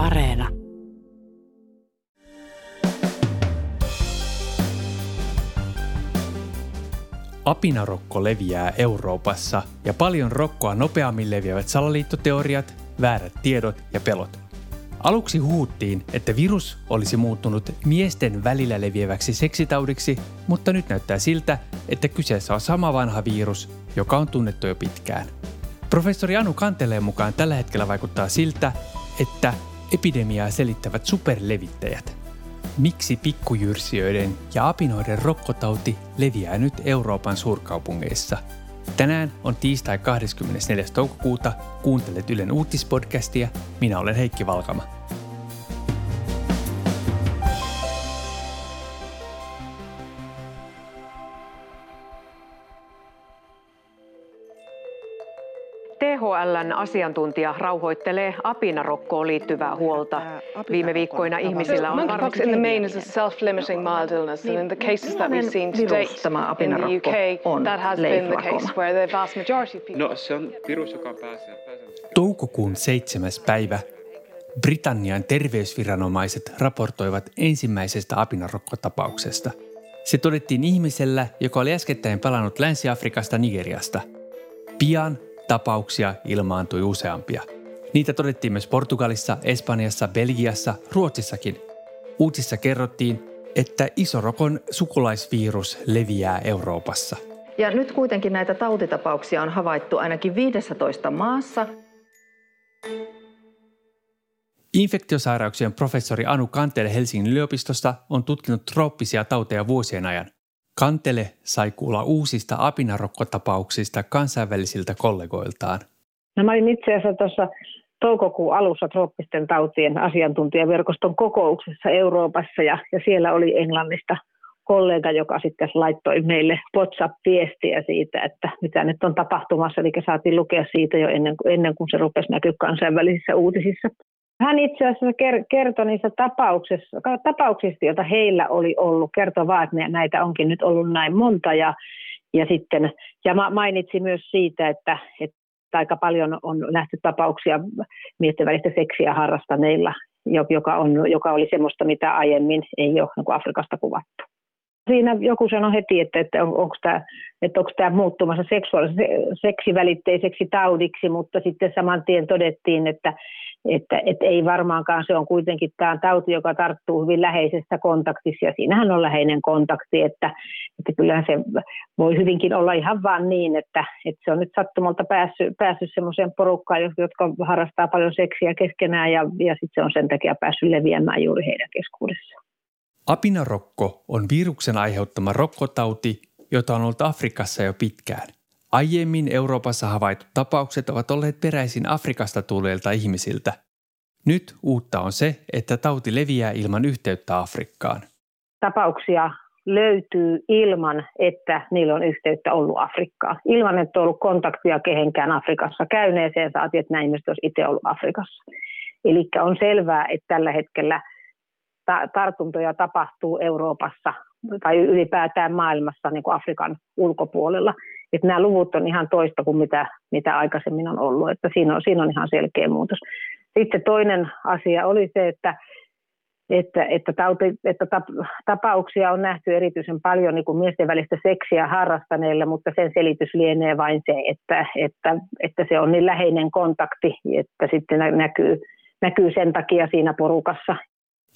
Areena. Apinarokko leviää Euroopassa ja paljon rokkoa nopeammin leviävät salaliittoteoriat, väärät tiedot ja pelot. Aluksi huuttiin, että virus olisi muuttunut miesten välillä leviäväksi seksitaudiksi, mutta nyt näyttää siltä, että kyseessä on sama vanha virus, joka on tunnettu jo pitkään. Professori Anu Kanteleen mukaan tällä hetkellä vaikuttaa siltä, että epidemiaa selittävät superlevittäjät. Miksi pikkujyrsijöiden ja apinoiden rokkotauti leviää nyt Euroopan suurkaupungeissa? Tänään on tiistai 24. toukokuuta. Kuuntelet Ylen uutispodcastia. Minä olen Heikki Valkama. THLn asiantuntija rauhoittelee apinarokkoon liittyvää huolta. Viime viikkoina ihmisillä on a self-limiting mild illness, and in the cases that we've seen to date in the UK, that has been the case where the vast majority of people... No se on virus, joka pääsee. Toukokuun 7. päivä Britannian terveysviranomaiset raportoivat ensimmäisestä apinarokkotapauksesta. Se todettiin ihmisellä, joka oli äskettäin palannut Länsi-Afrikasta Nigeriasta. Pian tapauksia ilmaantui useampia. Niitä todettiin myös Portugalissa, Espanjassa, Belgiassa, Ruotsissakin. Uutissa kerrottiin, että isorokon sukulaisvirus leviää Euroopassa. Ja nyt kuitenkin näitä tautitapauksia on havaittu ainakin 15 maassa. Infektiosairauksien professori Anu Kantele Helsingin yliopistosta on tutkinut trooppisia tauteja vuosien ajan. Kantele sai kuulla uusista apinarokkotapauksista kansainvälisiltä kollegoiltaan. No, mä olin itse asiassa tuossa toukokuun alussa trooppisten tautien asiantuntijaverkoston kokouksessa Euroopassa ja, ja siellä oli Englannista kollega, joka sitten laittoi meille WhatsApp-viestiä siitä, että mitä nyt on tapahtumassa, eli saatiin lukea siitä jo ennen, ennen kuin se rupesi näkyä kansainvälisissä uutisissa. Hän itse asiassa kertoi niistä tapauksista, tapauksista, joita heillä oli ollut. Kertoi vaan, että näitä onkin nyt ollut näin monta. Ja, ja, sitten, ja mainitsi myös siitä, että, että aika paljon on nähty tapauksia miesten välistä seksiä harrastaneilla, joka, on, joka oli semmoista, mitä aiemmin ei ole niin Afrikasta kuvattu. Siinä joku sanoi heti, että, että on, onko tämä, että onko tämä muuttumassa seksuaalisen seksivälitteiseksi taudiksi, mutta sitten saman tien todettiin, että että, että ei varmaankaan se on kuitenkin tämä tauti, joka tarttuu hyvin läheisessä kontaktissa ja siinähän on läheinen kontakti, että, että kyllähän se voi hyvinkin olla ihan vaan niin, että, että se on nyt sattumalta päässyt, päässyt semmoiseen porukkaan, jotka harrastaa paljon seksiä keskenään ja, ja sitten se on sen takia päässyt leviämään juuri heidän keskuudessaan. Apinarokko on viruksen aiheuttama rokkotauti, jota on ollut Afrikassa jo pitkään. Aiemmin Euroopassa havaitut tapaukset ovat olleet peräisin Afrikasta tulleilta ihmisiltä. Nyt uutta on se, että tauti leviää ilman yhteyttä Afrikkaan. Tapauksia löytyy ilman, että niillä on yhteyttä ollut Afrikkaan. Ilman, että on ollut kontaktia kehenkään Afrikassa käyneeseen, saati, että näin ihmiset olisi itse ollut Afrikassa. Eli on selvää, että tällä hetkellä ta- tartuntoja tapahtuu Euroopassa tai ylipäätään maailmassa niin kuin Afrikan ulkopuolella – että nämä luvut on ihan toista kuin mitä, mitä aikaisemmin on ollut, että siinä on, siinä on ihan selkeä muutos. Sitten toinen asia oli se, että, että, että, tauti, että tapauksia on nähty erityisen paljon niin kuin miesten välistä seksiä harrastaneille, mutta sen selitys lienee vain se, että, että, että se on niin läheinen kontakti, että sitten näkyy, näkyy sen takia siinä porukassa.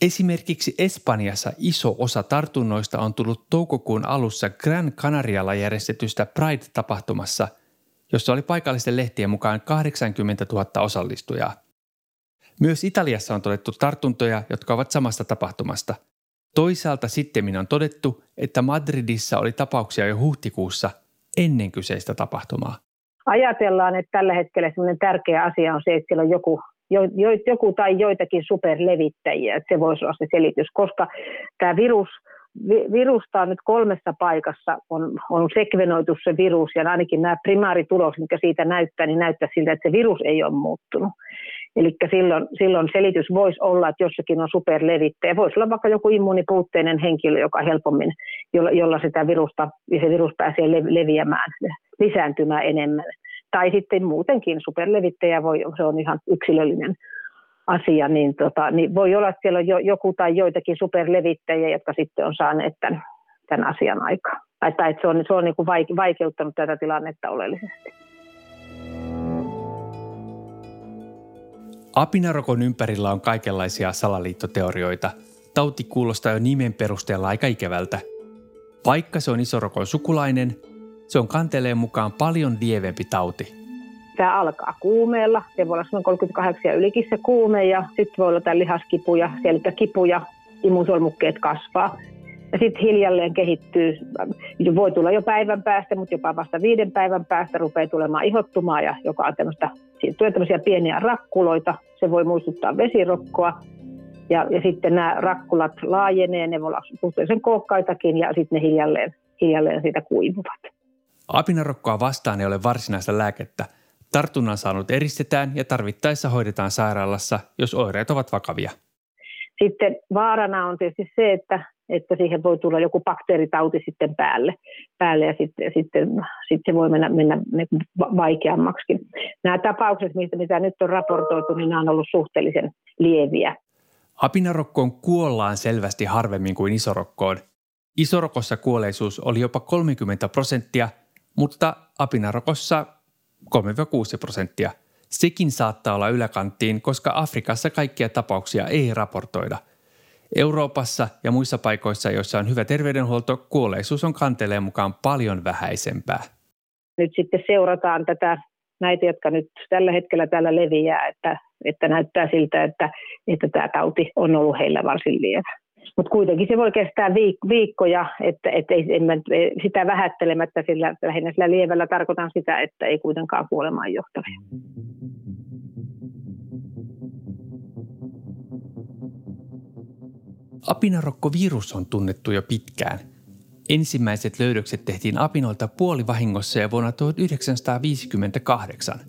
Esimerkiksi Espanjassa iso osa tartunnoista on tullut toukokuun alussa Gran Canarialla järjestetystä Pride-tapahtumassa, jossa oli paikallisten lehtien mukaan 80 000 osallistujaa. Myös Italiassa on todettu tartuntoja, jotka ovat samasta tapahtumasta. Toisaalta sitten on todettu, että Madridissa oli tapauksia jo huhtikuussa ennen kyseistä tapahtumaa. Ajatellaan, että tällä hetkellä tärkeä asia on se, että siellä on joku jo, jo, joku tai joitakin superlevittäjiä, että se voisi olla se selitys, koska tämä virus, vi, virusta on nyt kolmessa paikassa, on, on sekvenoitu se virus ja ainakin nämä primaaritulos, mikä siitä näyttää, niin näyttää siltä, että se virus ei ole muuttunut. Eli silloin, silloin selitys voisi olla, että jossakin on superlevittäjä. Voisi olla vaikka joku immunipuutteinen henkilö, joka helpommin, jolla, jolla sitä virusta, ja se virus pääsee leviämään, lisääntymään enemmän tai sitten muutenkin superlevittäjä voi, se on ihan yksilöllinen asia, niin, tota, niin voi olla, että siellä on jo, joku tai joitakin superlevittäjiä, jotka sitten on saaneet tämän, tämän asian aikaan. Tai että se on, se on niin kuin vaikeuttanut tätä tilannetta oleellisesti. Apinarokon ympärillä on kaikenlaisia salaliittoteorioita. Tauti kuulostaa jo nimen perusteella aika ikävältä. Vaikka se on isorokon sukulainen, se on kanteleen mukaan paljon lievempi tauti. Tämä alkaa kuumeella, se voi olla noin 38 ja ylikin se kuume ja sitten voi olla tämä lihaskipuja, selkäkipuja, imusolmukkeet kasvaa. Ja sitten hiljalleen kehittyy, voi tulla jo päivän päästä, mutta jopa vasta viiden päivän päästä rupeaa tulemaan ihottumaa, ja joka on tämmöistä, siitä tulee tämmöisiä pieniä rakkuloita, se voi muistuttaa vesirokkoa. Ja, ja sitten nämä rakkulat laajenee, ne voi olla suhteellisen kookkaitakin, ja sitten ne hiljalleen, hiljalleen siitä kuivuvat. Apinarokkoa vastaan ei ole varsinaista lääkettä. Tartunnan saanut eristetään ja tarvittaessa hoidetaan sairaalassa, jos oireet ovat vakavia. Sitten vaarana on tietysti se, että että siihen voi tulla joku bakteeritauti sitten päälle, päälle ja sitten, sitten, sitten se voi mennä, mennä vaikeammaksi. Nämä tapaukset, mitä, mitä nyt on raportoitu, niin nämä on ollut suhteellisen lieviä. Apinarokkoon kuollaan selvästi harvemmin kuin isorokkoon. Isorokossa kuolleisuus oli jopa 30 prosenttia, mutta apinarokossa 3-6 prosenttia. Sekin saattaa olla yläkanttiin, koska Afrikassa kaikkia tapauksia ei raportoida – Euroopassa ja muissa paikoissa, joissa on hyvä terveydenhuolto, kuolleisuus on kanteleen mukaan paljon vähäisempää. Nyt sitten seurataan tätä näitä, jotka nyt tällä hetkellä täällä leviää, että, että näyttää siltä, että, että tämä tauti on ollut heillä varsin lievä. Mutta kuitenkin se voi kestää viik- viikkoja, että, että ei, en sitä vähättelemättä sillä, lähinnä sillä lievällä tarkoitan sitä, että ei kuitenkaan kuolemaan johtavia. Apinarokkovirus on tunnettu jo pitkään. Ensimmäiset löydökset tehtiin apinoilta puolivahingossa ja vuonna 1958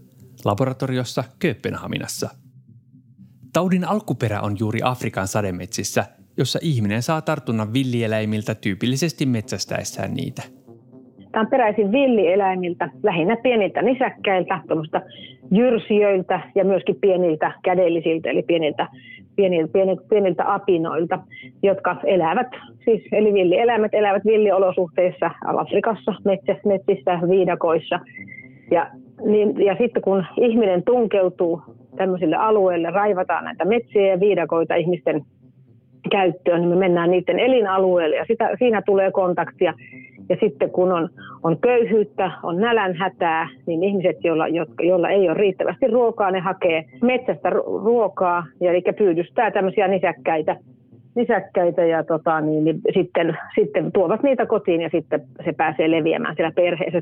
laboratoriossa Kööpenhaminassa. Taudin alkuperä on juuri Afrikan sademetsissä, jossa ihminen saa tartunnan villieläimiltä tyypillisesti metsästäessään niitä. Tämä on peräisin villieläimiltä, lähinnä pieniltä nisäkkäiltä, jyrsijöiltä ja myöskin pieniltä kädellisiltä, eli pieniltä pieniltä, pieniltä, pieniltä apinoilta, jotka elävät, siis, eli villieläimet elävät villiolosuhteissa Afrikassa, metsissä, metsissä viidakoissa. Ja, niin, ja sitten kun ihminen tunkeutuu tämmöisille alueille, raivataan näitä metsiä ja viidakoita ihmisten käyttöön, niin me mennään niiden elinalueelle ja sitä, siinä tulee kontaktia. Ja sitten kun on, on köyhyyttä, on nälänhätää, niin ihmiset, joilla, jotka, joilla ei ole riittävästi ruokaa, ne hakee metsästä ruokaa, ja eli pyydystää tämmöisiä nisäkkäitä, nisäkkäitä ja tota, niin, niin sitten, sitten tuovat niitä kotiin ja sitten se pääsee leviämään siellä perheessä.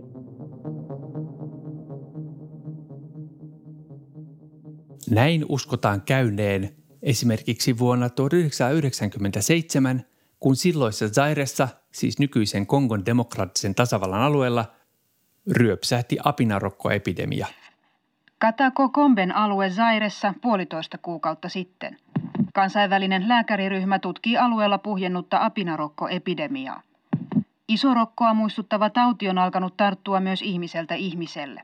Näin uskotaan käyneen esimerkiksi vuonna 1997 – kun silloissa Zairessa, siis nykyisen Kongon demokraattisen tasavallan alueella, ryöpsähti apinarokkoepidemia. Katako Komben alue Zairessa puolitoista kuukautta sitten. Kansainvälinen lääkäriryhmä tutkii alueella puhjennutta apinarokkoepidemiaa. Isorokkoa muistuttava tauti on alkanut tarttua myös ihmiseltä ihmiselle.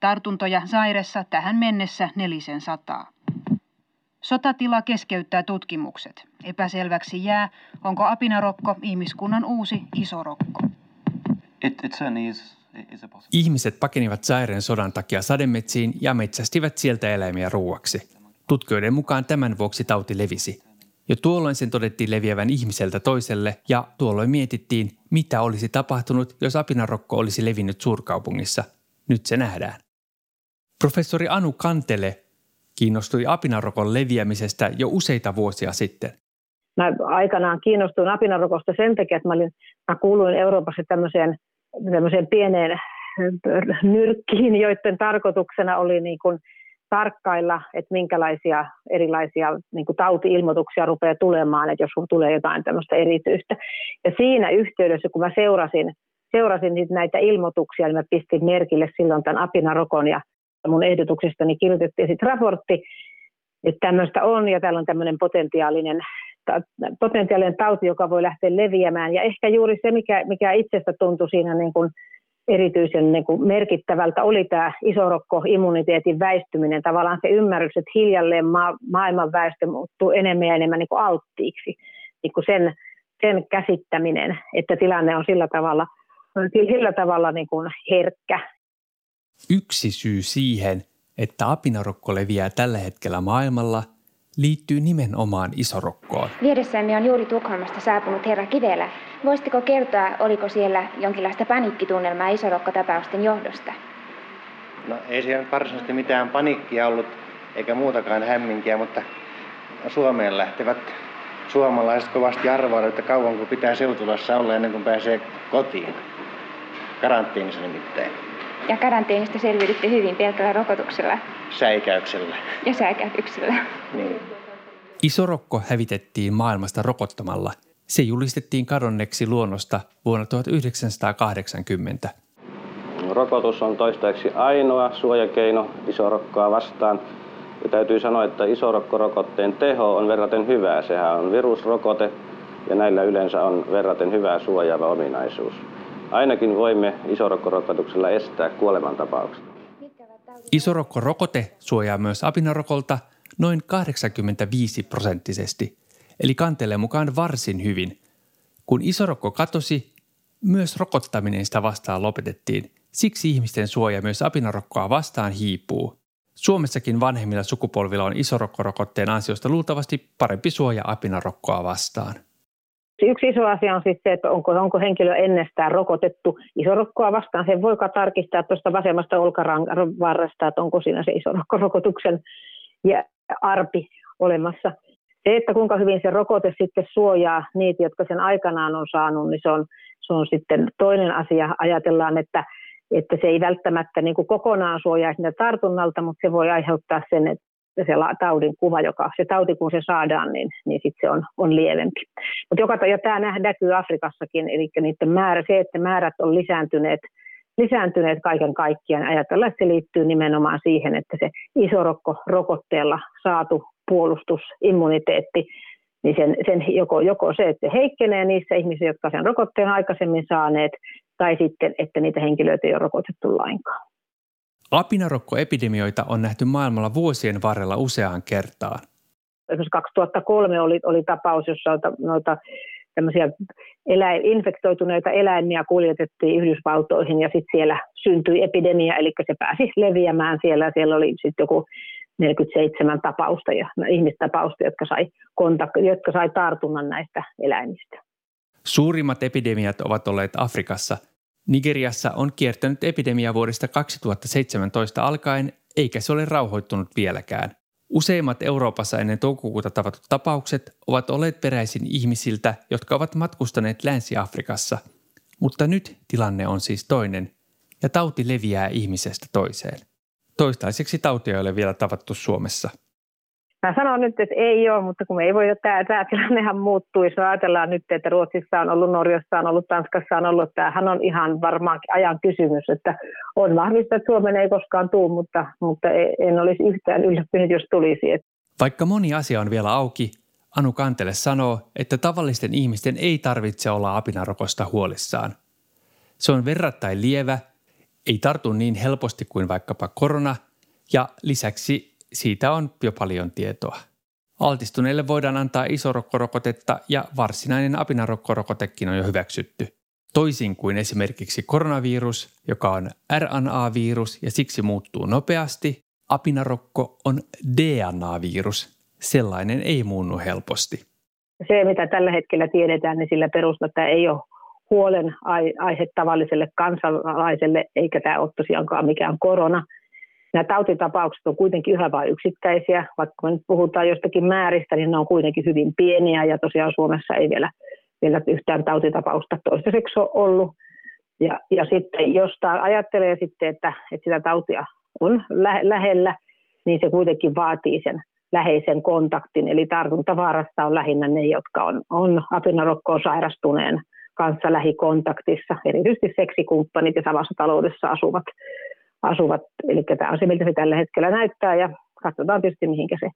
Tartuntoja Zairessa tähän mennessä nelisen sataa. Sotatila keskeyttää tutkimukset. Epäselväksi jää, onko apinarokko ihmiskunnan uusi isorokko. It, Ihmiset pakenivat saireen sodan takia sademetsiin ja metsästivät sieltä eläimiä ruuaksi. Tutkijoiden mukaan tämän vuoksi tauti levisi. Jo tuolloin sen todettiin leviävän ihmiseltä toiselle ja tuolloin mietittiin, mitä olisi tapahtunut, jos apinarokko olisi levinnyt suurkaupungissa. Nyt se nähdään. Professori Anu Kantele kiinnostui apinarokon leviämisestä jo useita vuosia sitten. Mä aikanaan kiinnostuin apinarokosta sen takia, että mä, olin, mä kuuluin Euroopassa tämmöiseen, tämmöiseen pieneen nyrkkiin, joiden tarkoituksena oli niin kuin tarkkailla, että minkälaisia erilaisia niin kuin tauti-ilmoituksia rupeaa tulemaan, että jos tulee jotain tämmöistä erityistä. Ja siinä yhteydessä, kun mä seurasin, seurasin näitä ilmoituksia, niin mä pistin merkille silloin tämän apinarokon ja mun ehdotuksestani kirjoitettiin sitten raportti, että tämmöistä on ja täällä on tämmöinen potentiaalinen, ta, potentiaalinen tauti, joka voi lähteä leviämään. Ja ehkä juuri se, mikä, mikä itsestä tuntui siinä niin kuin erityisen niin kuin merkittävältä oli tämä isorokko-immuniteetin väistyminen. Tavallaan se ymmärrys, että hiljalleen ma- maailman väestö muuttuu enemmän ja enemmän niin kuin alttiiksi. Niin kuin sen, sen käsittäminen, että tilanne on sillä tavalla, sillä tavalla niin kuin herkkä. Yksi syy siihen, että apinarokko leviää tällä hetkellä maailmalla, liittyy nimenomaan isorokkoon. Vieressämme on juuri Tukholmasta saapunut herra Kivelä. Voisitteko kertoa, oliko siellä jonkinlaista paniikkitunnelmaa isorokkotapausten johdosta? No ei siellä varsinaisesti mitään paniikkia ollut, eikä muutakaan hämminkiä, mutta Suomeen lähtevät suomalaiset kovasti arvoivat, että kauan kun pitää seutulassa olla ennen kuin pääsee kotiin. Karanteenissa nimittäin. Ja karanteenista selviydytte hyvin pelkällä rokotuksella. Säikäyksellä. Ja säikäyksellä. Niin. Isorokko hävitettiin maailmasta rokottamalla. Se julistettiin kadonneeksi luonnosta vuonna 1980. Rokotus on toistaiseksi ainoa suojakeino isorokkoa vastaan. Ja täytyy sanoa, että isorokkorokotteen teho on verraten hyvää. Sehän on virusrokote ja näillä yleensä on verraten hyvä suojaava ominaisuus. Ainakin voimme isorokkorokotuksella estää kuolemantapaukset. Isorokkorokote suojaa myös apinarokolta noin 85 prosenttisesti, eli kantelee mukaan varsin hyvin. Kun isorokko katosi, myös rokottaminen sitä vastaan lopetettiin. Siksi ihmisten suoja myös apinarokkoa vastaan hiipuu. Suomessakin vanhemmilla sukupolvilla on isorokkorokotteen ansiosta luultavasti parempi suoja apinarokkoa vastaan. Yksi iso asia on sitten se, että onko, onko henkilö ennestään rokotettu isorokkoa vastaan. Sen voi tarkistaa tuosta vasemmasta olkavarresta, että onko siinä se isorokkorokotuksen ja arpi olemassa. Se, että kuinka hyvin se rokote sitten suojaa niitä, jotka sen aikanaan on saanut, niin se on, se on sitten toinen asia. Ajatellaan, että, että se ei välttämättä niin kuin kokonaan suojaa sitä tartunnalta, mutta se voi aiheuttaa sen, että se taudin kuva, joka se tauti kun se saadaan, niin, niin sitten se on, on lievempi. Mutta joka, ja tämä näkyy Afrikassakin, eli niiden määrä, se, että määrät on lisääntyneet, lisääntyneet kaiken kaikkiaan. Ajatellaan, että se liittyy nimenomaan siihen, että se isorokko rokotteella saatu puolustus, immuniteetti, niin sen, sen joko, joko se, että se heikkenee niissä ihmisissä, jotka sen rokotteen aikaisemmin saaneet, tai sitten, että niitä henkilöitä ei ole rokotettu lainkaan. Apinarokkoepidemioita on nähty maailmalla vuosien varrella useaan kertaan. Esimerkiksi 2003 oli, oli tapaus, jossa noita tämmöisiä eläin, infektoituneita eläimiä kuljetettiin Yhdysvaltoihin ja sitten siellä syntyi epidemia, eli se pääsi leviämään siellä. Siellä oli sitten joku 47 tapausta ja ihmistapausta, jotka sai, kontak- jotka sai tartunnan näistä eläimistä. Suurimmat epidemiat ovat olleet Afrikassa – Nigeriassa on kiertänyt epidemia vuodesta 2017 alkaen, eikä se ole rauhoittunut vieläkään. Useimmat Euroopassa ennen toukokuuta tavatut tapaukset ovat olleet peräisin ihmisiltä, jotka ovat matkustaneet Länsi-Afrikassa. Mutta nyt tilanne on siis toinen, ja tauti leviää ihmisestä toiseen. Toistaiseksi tautia ei ole vielä tavattu Suomessa – Mä sanon nyt, että ei ole, mutta kun me ei voi, tämä, tämä tilannehan muuttuu, jos ajatellaan nyt, että Ruotsissa on ollut, Norjassa on ollut, Tanskassa on ollut, tämähän on ihan varmaan ajan kysymys, että on vahvista, että Suomen ei koskaan tule, mutta, mutta en olisi yhtään yllättynyt, jos tulisi. Vaikka moni asia on vielä auki, Anu Kantele sanoo, että tavallisten ihmisten ei tarvitse olla apinarokosta huolissaan. Se on verrattain lievä, ei tartu niin helposti kuin vaikkapa korona ja lisäksi siitä on jo paljon tietoa. Altistuneille voidaan antaa isorokkorokotetta ja varsinainen apinarokkorokotekin on jo hyväksytty. Toisin kuin esimerkiksi koronavirus, joka on RNA-virus ja siksi muuttuu nopeasti, apinarokko on DNA-virus. Sellainen ei muunnu helposti. Se, mitä tällä hetkellä tiedetään, niin sillä perusteella ei ole huolen aihe tavalliselle kansalaiselle, eikä tämä ole tosiaankaan mikään korona – Nämä tautitapaukset on kuitenkin yhä vain yksittäisiä, vaikka me nyt puhutaan jostakin määristä, niin ne on kuitenkin hyvin pieniä ja tosiaan Suomessa ei vielä, vielä yhtään tautitapausta toistaiseksi ole ollut. Ja, ja sitten jos ajattelee sitten, että, että sitä tautia on lä- lähellä, niin se kuitenkin vaatii sen läheisen kontaktin. Eli tartuntavaarasta on lähinnä ne, jotka on, on apinarokkoon sairastuneen kanssa lähikontaktissa, erityisesti seksikumppanit ja samassa taloudessa asuvat asuvat. Eli tämä on se, miltä se tällä hetkellä näyttää ja katsotaan tietysti, mihinkä se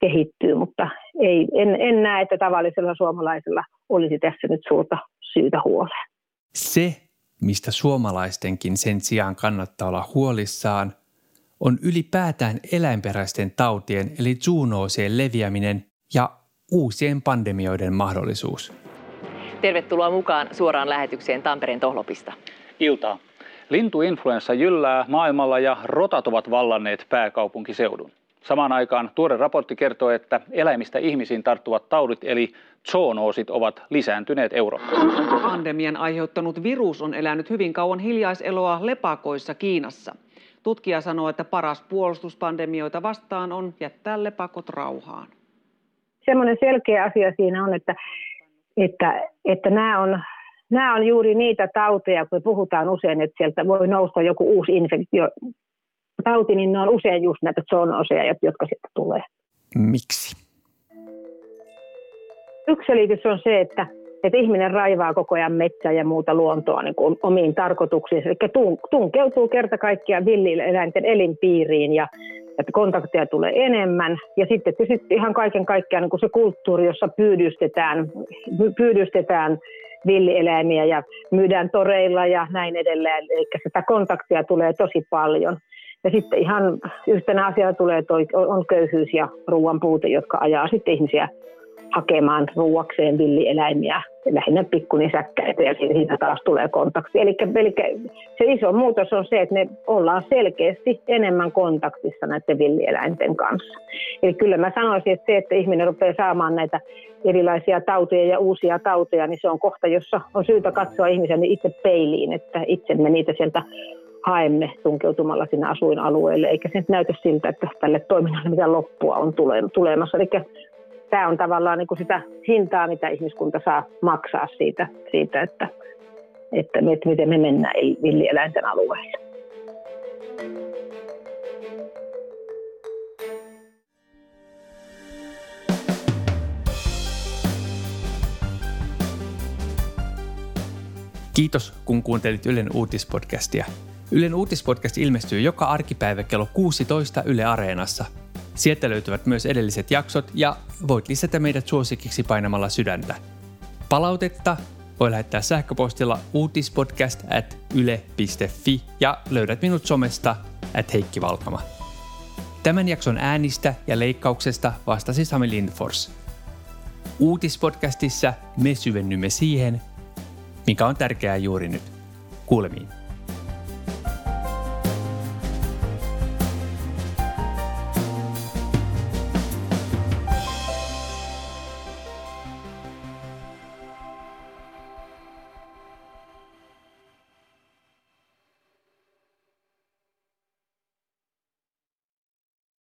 kehittyy, mutta ei, en, en näe, että tavallisella suomalaisella olisi tässä nyt suurta syytä huoleen. Se, mistä suomalaistenkin sen sijaan kannattaa olla huolissaan, on ylipäätään eläinperäisten tautien eli zoonoosien leviäminen ja uusien pandemioiden mahdollisuus. Tervetuloa mukaan suoraan lähetykseen Tampereen Tohlopista. Iltaa. Lintuinfluenssa jyllää maailmalla ja rotat ovat vallanneet pääkaupunkiseudun. Samaan aikaan tuore raportti kertoo, että eläimistä ihmisiin tarttuvat taudit eli zoonoosit ovat lisääntyneet Euroopassa. Pandemian aiheuttanut virus on elänyt hyvin kauan hiljaiseloa lepakoissa Kiinassa. Tutkija sanoo, että paras puolustus pandemioita vastaan on jättää lepakot rauhaan. Semmoinen selkeä asia siinä on, että, että, että nämä, on, nämä on juuri niitä tauteja, kun puhutaan usein, että sieltä voi nousta joku uusi infektio, tauti, niin ne on usein just näitä zoonooseja, jotka sieltä tulee. Miksi? Yksi selitys on se, että, että ihminen raivaa koko ajan metsää ja muuta luontoa niin kuin omiin tarkoituksiin. Eli tunkeutuu kerta kaikkiaan villieläinten elinpiiriin ja että kontakteja tulee enemmän. Ja sitten tietysti ihan kaiken kaikkiaan niin kuin se kulttuuri, jossa pyydystetään, pyydystetään villieläimiä ja myydään toreilla ja näin edelleen. Eli sitä kontaktia tulee tosi paljon. Ja sitten ihan yhtenä asiana tulee toi, on köyhyys ja ruoan puute, jotka ajaa sitten ihmisiä hakemaan ruuakseen villieläimiä, lähinnä pikkunisäkkäitä ja siitä taas tulee kontakti. Eli, se iso muutos on se, että me ollaan selkeästi enemmän kontaktissa näiden villieläinten kanssa. Eli kyllä mä sanoisin, että se, että ihminen rupeaa saamaan näitä erilaisia tauteja ja uusia tauteja, niin se on kohta, jossa on syytä katsoa ihmisen itse peiliin, että itsemme niitä sieltä haemme tunkeutumalla sinne asuinalueelle, eikä se näytä siltä, että tälle toiminnalle mitä loppua on tulemassa. Eli tämä on tavallaan niin kuin sitä hintaa, mitä ihmiskunta saa maksaa siitä, siitä että, että miten me mennään villieläinten alueelle. Kiitos, kun kuuntelit Ylen uutispodcastia. Ylen uutispodcast ilmestyy joka arkipäivä kello 16 Yle Areenassa – Sieltä löytyvät myös edelliset jaksot ja voit lisätä meidät suosikiksi painamalla sydäntä. Palautetta voi lähettää sähköpostilla uutispodcast at yle.fi ja löydät minut somesta at Heikki Valkama. Tämän jakson äänistä ja leikkauksesta vastasi Sami Lindfors. Uutispodcastissa me syvennymme siihen, mikä on tärkeää juuri nyt. Kuulemiin.